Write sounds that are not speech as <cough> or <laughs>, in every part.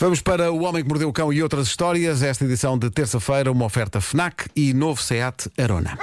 Vamos para O Homem que Mordeu o Cão e outras histórias. Esta edição de terça-feira, uma oferta FNAC e novo SEAT Arona.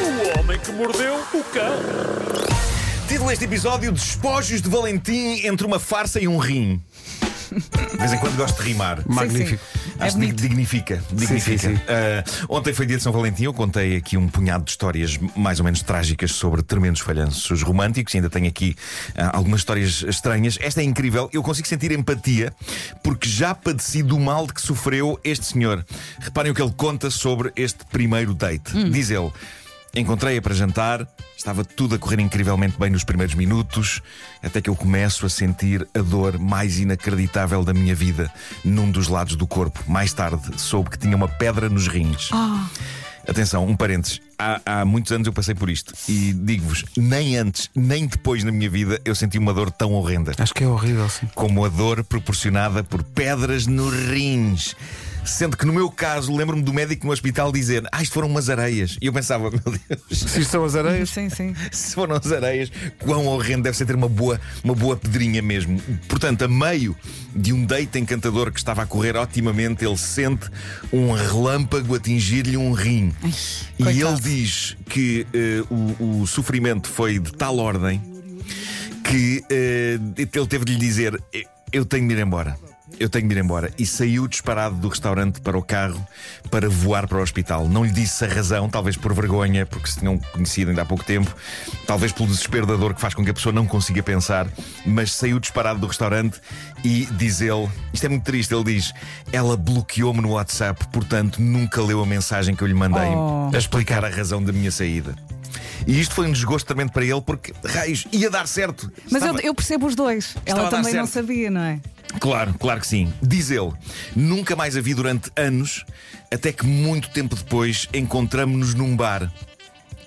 O homem que mordeu o cão. Título deste episódio: Despojos de Valentim entre uma farsa e um rim. De vez em quando gosto de rimar. Magnífico. É Acho que dignifica. dignifica. sim, sim. Ah, ontem foi dia de São Valentim. Eu contei aqui um punhado de histórias mais ou menos trágicas sobre tremendos falhanços românticos. E ainda tenho aqui ah, algumas histórias estranhas. Esta é incrível. Eu consigo sentir empatia porque já padeci do mal de que sofreu este senhor. Reparem o que ele conta sobre este primeiro date. Diz ele. Encontrei-a para jantar, estava tudo a correr incrivelmente bem nos primeiros minutos, até que eu começo a sentir a dor mais inacreditável da minha vida num dos lados do corpo. Mais tarde soube que tinha uma pedra nos rins. Atenção, um parênteses. Há, há muitos anos eu passei por isto e digo-vos, nem antes, nem depois na minha vida eu senti uma dor tão horrenda Acho que é horrível, sim. como a dor proporcionada por pedras nos rins. Sendo que no meu caso, lembro-me do médico no hospital dizer: Ah, isto foram umas areias. E eu pensava: Meu Deus, Se isto são as areias, Sim, sim. <laughs> se foram as areias, quão horrendo deve ser ter uma boa, uma boa pedrinha mesmo. Portanto, a meio de um date encantador que estava a correr otimamente, ele sente um relâmpago atingir-lhe um rim. e coitado. ele diz que eh, o, o sofrimento foi de tal ordem que eh, ele teve de lhe dizer: Eu tenho de ir embora. Eu tenho de ir embora. E saiu disparado do restaurante para o carro para voar para o hospital. Não lhe disse a razão, talvez por vergonha, porque se tinham conhecido ainda há pouco tempo, talvez pelo desespero da dor que faz com que a pessoa não consiga pensar, mas saiu disparado do restaurante e diz ele: Isto é muito triste. Ele diz: Ela bloqueou-me no WhatsApp, portanto nunca leu a mensagem que eu lhe mandei Oh. a explicar a razão da minha saída. E isto foi um desgosto tremendo para ele, porque, raios, ia dar certo. Mas eu, Estava- eu percebo os dois. Ela também não sabia, não é? Claro, claro que sim. Diz ele, nunca mais a vi durante anos, até que muito tempo depois encontramos-nos num bar.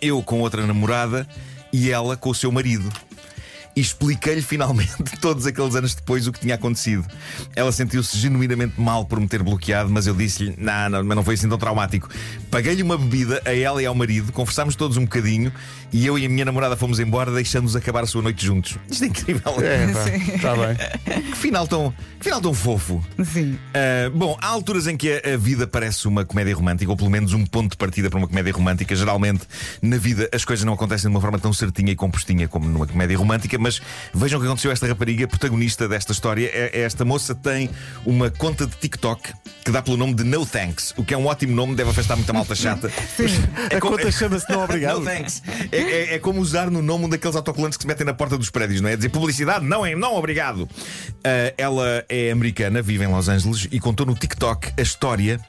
Eu com outra namorada e ela com o seu marido. E expliquei-lhe finalmente, <laughs> todos aqueles anos depois, o que tinha acontecido. Ela sentiu-se genuinamente mal por me ter bloqueado, mas eu disse-lhe: não, não, mas não foi assim tão traumático. Paguei-lhe uma bebida, a ela e ao marido, conversámos todos um bocadinho e eu e a minha namorada fomos embora, deixando-nos acabar a sua noite juntos. <laughs> Isto é incrível. é, está bem. <laughs> Que final tão, que final tão fofo. Sim. Uh, bom, há alturas em que a, a vida parece uma comédia romântica, ou pelo menos um ponto de partida para uma comédia romântica. Geralmente, na vida, as coisas não acontecem de uma forma tão certinha e compostinha como numa comédia romântica, mas vejam o que aconteceu a esta rapariga, protagonista desta história. É- é Esta moça tem uma conta de TikTok que dá pelo nome de No Thanks, o que é um ótimo nome, deve afastar muita malta chata. <laughs> É A como- conta chama-se Não Obrigado. <laughs> No thanks. É, é- é como usar no nome um daqueles autocolantes que se metem na porta dos prédios, não é? Dizer publicidade, não, é, não, obrigado. Ah, ela é americana, vive em Los Angeles e contou no TikTok a história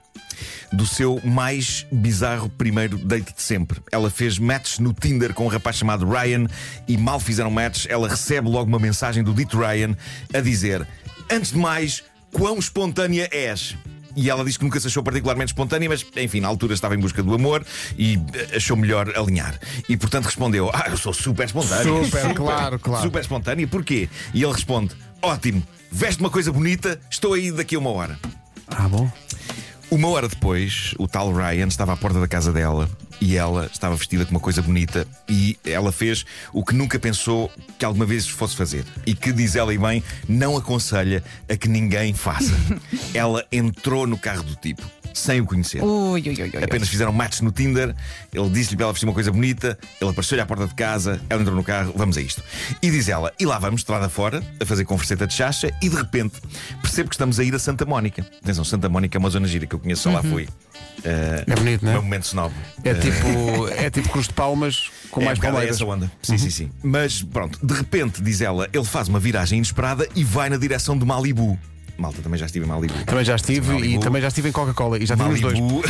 do seu mais bizarro primeiro date de sempre. Ela fez match no Tinder com um rapaz chamado Ryan e mal fizeram match, ela recebe logo uma mensagem do dito Ryan a dizer: Antes de mais, quão espontânea és? E ela disse que nunca se achou particularmente espontânea, mas enfim, na altura estava em busca do amor e eh, achou melhor alinhar. E portanto respondeu: Ah, eu sou super espontânea. Super, claro, claro. Super espontânea, porquê? E ele responde: Ótimo, veste uma coisa bonita, estou aí daqui a uma hora. Ah, bom. Uma hora depois, o tal Ryan estava à porta da casa dela e ela estava vestida com uma coisa bonita e ela fez o que nunca pensou que alguma vez fosse fazer e que, diz ela e bem, não aconselha a que ninguém faça. <laughs> ela entrou no carro do tipo, sem o conhecer. Ui, ui, ui. Apenas fizeram match no Tinder. Ele disse-lhe para ela vestir uma coisa bonita. Ele apareceu-lhe à porta de casa. Ela entrou no carro. Vamos a isto. E diz ela: E lá vamos, estrada fora, a fazer converseta de chacha. E de repente percebo que estamos a ir a Santa Mónica. Atenção, Santa Mónica é uma zona gira que eu conheço, só lá fui. Eh, É bonito, não é é? um momento snob. É tipo, é tipo Cruz de Palmas com É, mais um bocado palmeiras. essa onda. Sim, sim, sim. Mas pronto, de repente, diz ela, ele faz uma viragem inesperada e vai na direção de Malibu. Malta, também já estive em Malibu. Também já estive e Malibu. também já estive em Coca-Cola e já tive os dois. Malibu.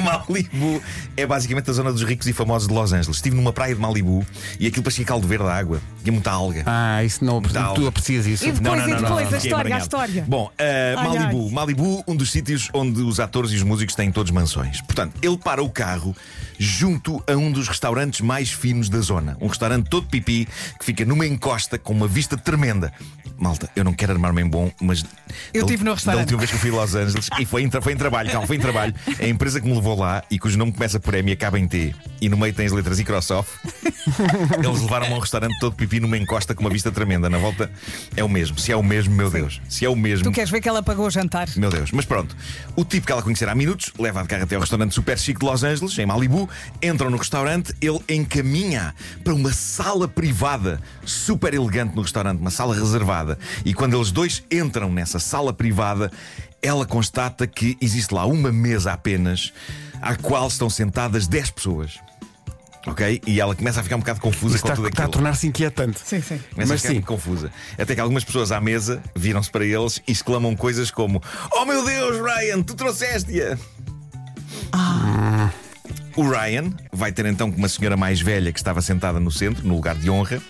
<laughs> Malibu é basicamente a zona dos ricos e famosos de Los Angeles. Estive numa praia de Malibu e aquilo parecia caldo verde a água. Tinha muita alga. Ah, isso não, Tal. tu aprecias isso. E depois, e depois, a história, a história. Bom, uh, Ai, Malibu. ai. Malibu, um dos sítios onde os atores e os músicos têm todos mansões. Portanto, ele para o carro junto a um dos restaurantes mais finos da zona. Um restaurante todo pipi que fica numa encosta com uma vista tremenda. Malta, eu não quero armar-me em bom, mas Eu da- tive no Da restaurante. última vez que eu fui a Los Angeles e foi em, foi em trabalho, calma, foi em trabalho. A empresa que me levou lá e cujo nome começa por M e acaba em T e no meio tem as letras Microsoft. Eles levaram-me a um restaurante todo pipi numa encosta com uma vista tremenda. Na volta é o mesmo. Se é o mesmo, meu Deus. Se é o mesmo. Tu queres ver que ela pagou o jantar? Meu Deus, mas pronto. O tipo que ela conhecerá há minutos leva de carro até ao restaurante super chique de Los Angeles, em Malibu. Entram no restaurante, ele encaminha para uma sala privada, super elegante no restaurante, uma sala reservada. E quando eles dois entram nessa sala privada, ela constata que existe lá uma mesa apenas, à qual estão sentadas 10 pessoas. Ok? E ela começa a ficar um bocado confusa Isto com está, tudo está a aquilo. tornar-se inquietante. Sim, sim. Começa a Mas ficar sim. muito confusa. Até que algumas pessoas à mesa viram-se para eles e exclamam coisas como: Oh meu Deus, Ryan, tu trouxeste-a! O Ryan vai ter então com uma senhora mais velha que estava sentada no centro, no lugar de honra,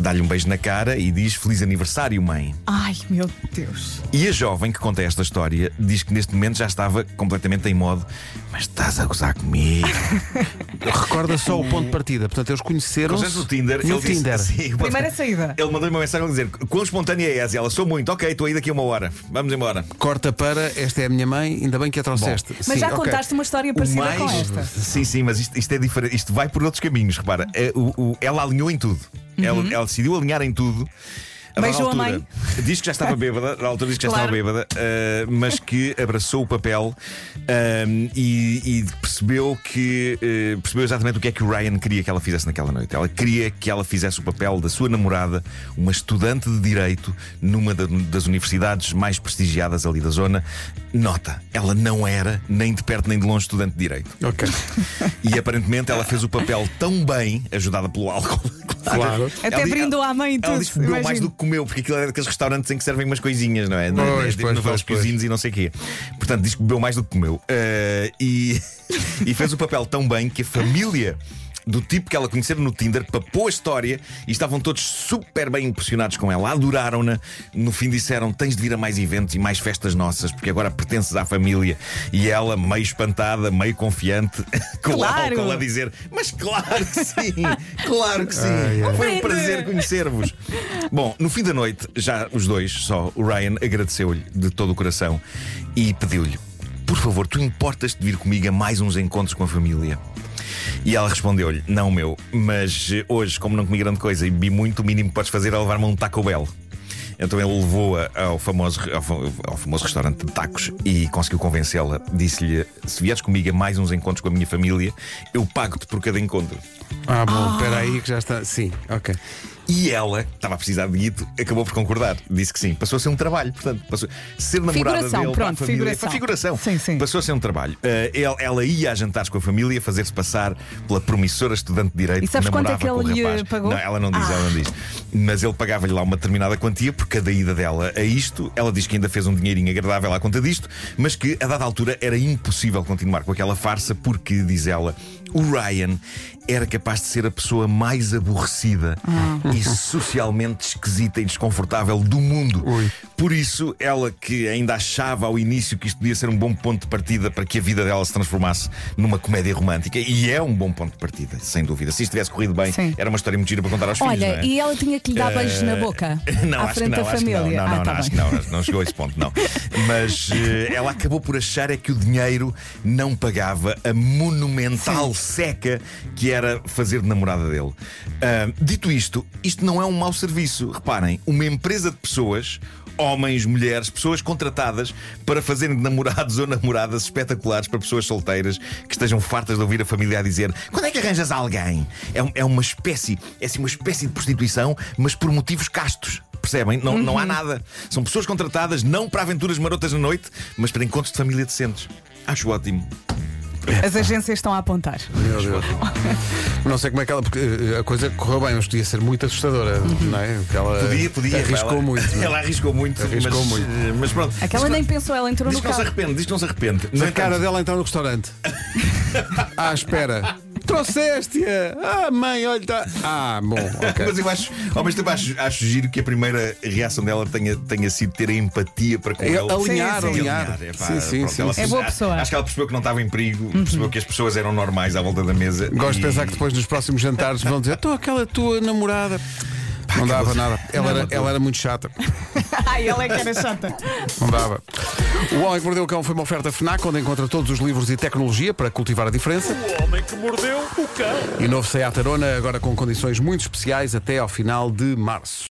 dá-lhe um beijo na cara e diz: Feliz aniversário, mãe. Ai, meu Deus. E a jovem que conta esta história diz que neste momento já estava completamente em modo: Mas estás a gozar comigo? Recorda só o ponto de partida. Portanto, eles conheceram-se Conhece o Tinder? no ele disse- Tinder. Sim, Primeira saída. Ele mandou-me uma mensagem a dizer: Quão espontânea é essa? E Ela sou muito, ok, estou aí daqui a uma hora. Vamos embora. Corta para esta é a minha mãe, ainda bem que a trouxeste. Mas Sim, já ok. contaste uma história parecida mais- com esta. Sim, sim, mas isto, isto é diferente. Isto vai por outros caminhos, repara. É, o- o- ela alinhou em tudo. Ela, ela decidiu alinhar em tudo. A dada Beijou a altura, mãe? Diz que já estava bêbada, na altura diz que já Claro. estava bêbada, ah, mas que abraçou o papel ah, e, e percebeu que eh, percebeu exatamente o que é que o Ryan queria que ela fizesse naquela noite. Ela queria que ela fizesse o papel da sua namorada, uma estudante de direito, numa da- das universidades mais prestigiadas ali da zona. Nota, ela não era nem de perto nem de longe estudante de direito. Ok. E aparentemente ela fez o papel tão bem, ajudada pelo álcool. Claro. Até Ela di- brindou à mãe e Ela tudo, disse que bebeu mais do que comeu, porque aquilo é daqueles restaurantes em que servem umas coisinhas, não é? Pois, De- pois, pois, pois. cozinhos e não sei o quê. Portanto, diz que bebeu mais do que comeu. Eh, e, <laughs> e fez o papel tão bem que a família. Do tipo que ela conhecera no Tinder, papou a história e estavam todos super bem impressionados com ela, adoraram-na. No fim disseram: tens de vir a mais eventos e mais festas nossas, porque agora pertences à família. E ela, meio espantada, meio confiante, <laughs> com Claro. álcool a dizer: Mas claro que sim, claro que sim. Ai, ai. Foi um prazer conhecer-vos. Bom, no fim da noite, já os dois, só o Ryan agradeceu-lhe de todo o coração e pediu-lhe: Por favor, tu importas de vir comigo a mais uns encontros com a família? E ela respondeu-lhe: Não, meu, mas eh, hoje, como não comi grande coisa e bebi muito, o mínimo que podes fazer é levar-me um Taco Bell. Então ele levou-a ao famoso, ao, fa- ao famoso restaurante de tacos e conseguiu convencê-la. Disse-lhe: Se vieres comigo a mais uns encontros com a minha família, eu pago-te por cada encontro. Ah, bom, espera aí que já está. Sim, ok. E ela, que estava a precisar de guito, acabou por concordar. Disse que sim. Passou a ser um trabalho. Portanto, passou ser namorada Figuração, dele pronto, para a família. figuração. Figuração. Sim, sim. Passou a ser um trabalho. Eh, ela, ela ia a jantares com a família, fazer-se passar pela promissora estudante de direito E sabes quanto é que ele lhe pagou? Não, ela não diz, ela não diz. Mas ele pagava-lhe lá uma determinada quantia por cada ida dela a isto. Ela diz que ainda fez um dinheirinho agradável à conta disto, mas que a dada altura era impossível continuar com aquela farsa porque, diz ela, o Ryan era capaz de ser a pessoa mais aborrecida e socialmente esquisita e desconfortável do mundo. Por isso, ela que ainda achava ao início que isto podia ser um bom ponto de partida para que a vida dela se transformasse numa comédia romântica, e é um bom ponto de partida, sem dúvida. Se isto tivesse corrido bem, Sim. era uma história muito gira para contar aos filhos. Olha, é? e ela tinha que lhe dar beijos na boca <laughs> Não, à acho que frente não, da acho que família. não, não, ah, não, tá não, acho que não, não chegou a esse ponto, não. Mas eh, ela acabou por achar é que o dinheiro não pagava a monumental seca que era fazer de namorada dele. Ah, dito isto, isto não é um mau serviço. Reparem, uma empresa de pessoas. Homens, mulheres, pessoas contratadas para fazerem namorados <laughs> ou namoradas espetaculares para pessoas solteiras que estejam fartas de ouvir a família a dizer quando é que arranjas alguém? É, um- é uma espécie, é assim uma espécie de prostituição, mas por motivos castos. Percebem? Não, não há nada. São pessoas contratadas não para aventuras marotas na noite, mas para encontros de família decentes. Acho ótimo. <laughs> As agências estão a apontar. Meu Deus. Não sei como é que ela. Porque eh, a coisa correu bem, mas podia ser muito assustadora, não é? Porque ela Podia, podia. Arriscou ela, muito. não é? Ela arriscou muito. Arriscou mas, muito. eh, Mas pronto. Aquela Diz que nem pensou, ela entrou Diz no que não se carro. arrepende, diz que não se arrepende. No A entanto, cara dela então no restaurante. <laughs> Ah, espera. Trouxeste-a! Ah, mãe, olha. Tá... Ah, bom, <laughs> ok. Mas eu acho, ao mesmo tempo, acho, acho giro que a primeira reação dela tenha, tenha sido ter a empatia para com É, ele. alinhar, Sim, sim. alinhar. É, pá, Sim, sim, pronto, sim. ela. É boa pessoa. Acho que ela percebeu que não estava em perigo, percebeu que as pessoas eram normais à volta da mesa. Gosto de e- pensar que depois nos próximos jantares vão dizer: Estou aquela tua namorada. Não dava nada. Ela era, ela era muito chata. Ai, ela é que era chata. Não dava. O Homem que Mordeu o Cão foi uma oferta FNAC, onde encontra todos os livros e tecnologia para cultivar a diferença. O homem que mordeu o cão. E novo Seat Arona, agora com condições muito especiais até ao final de março.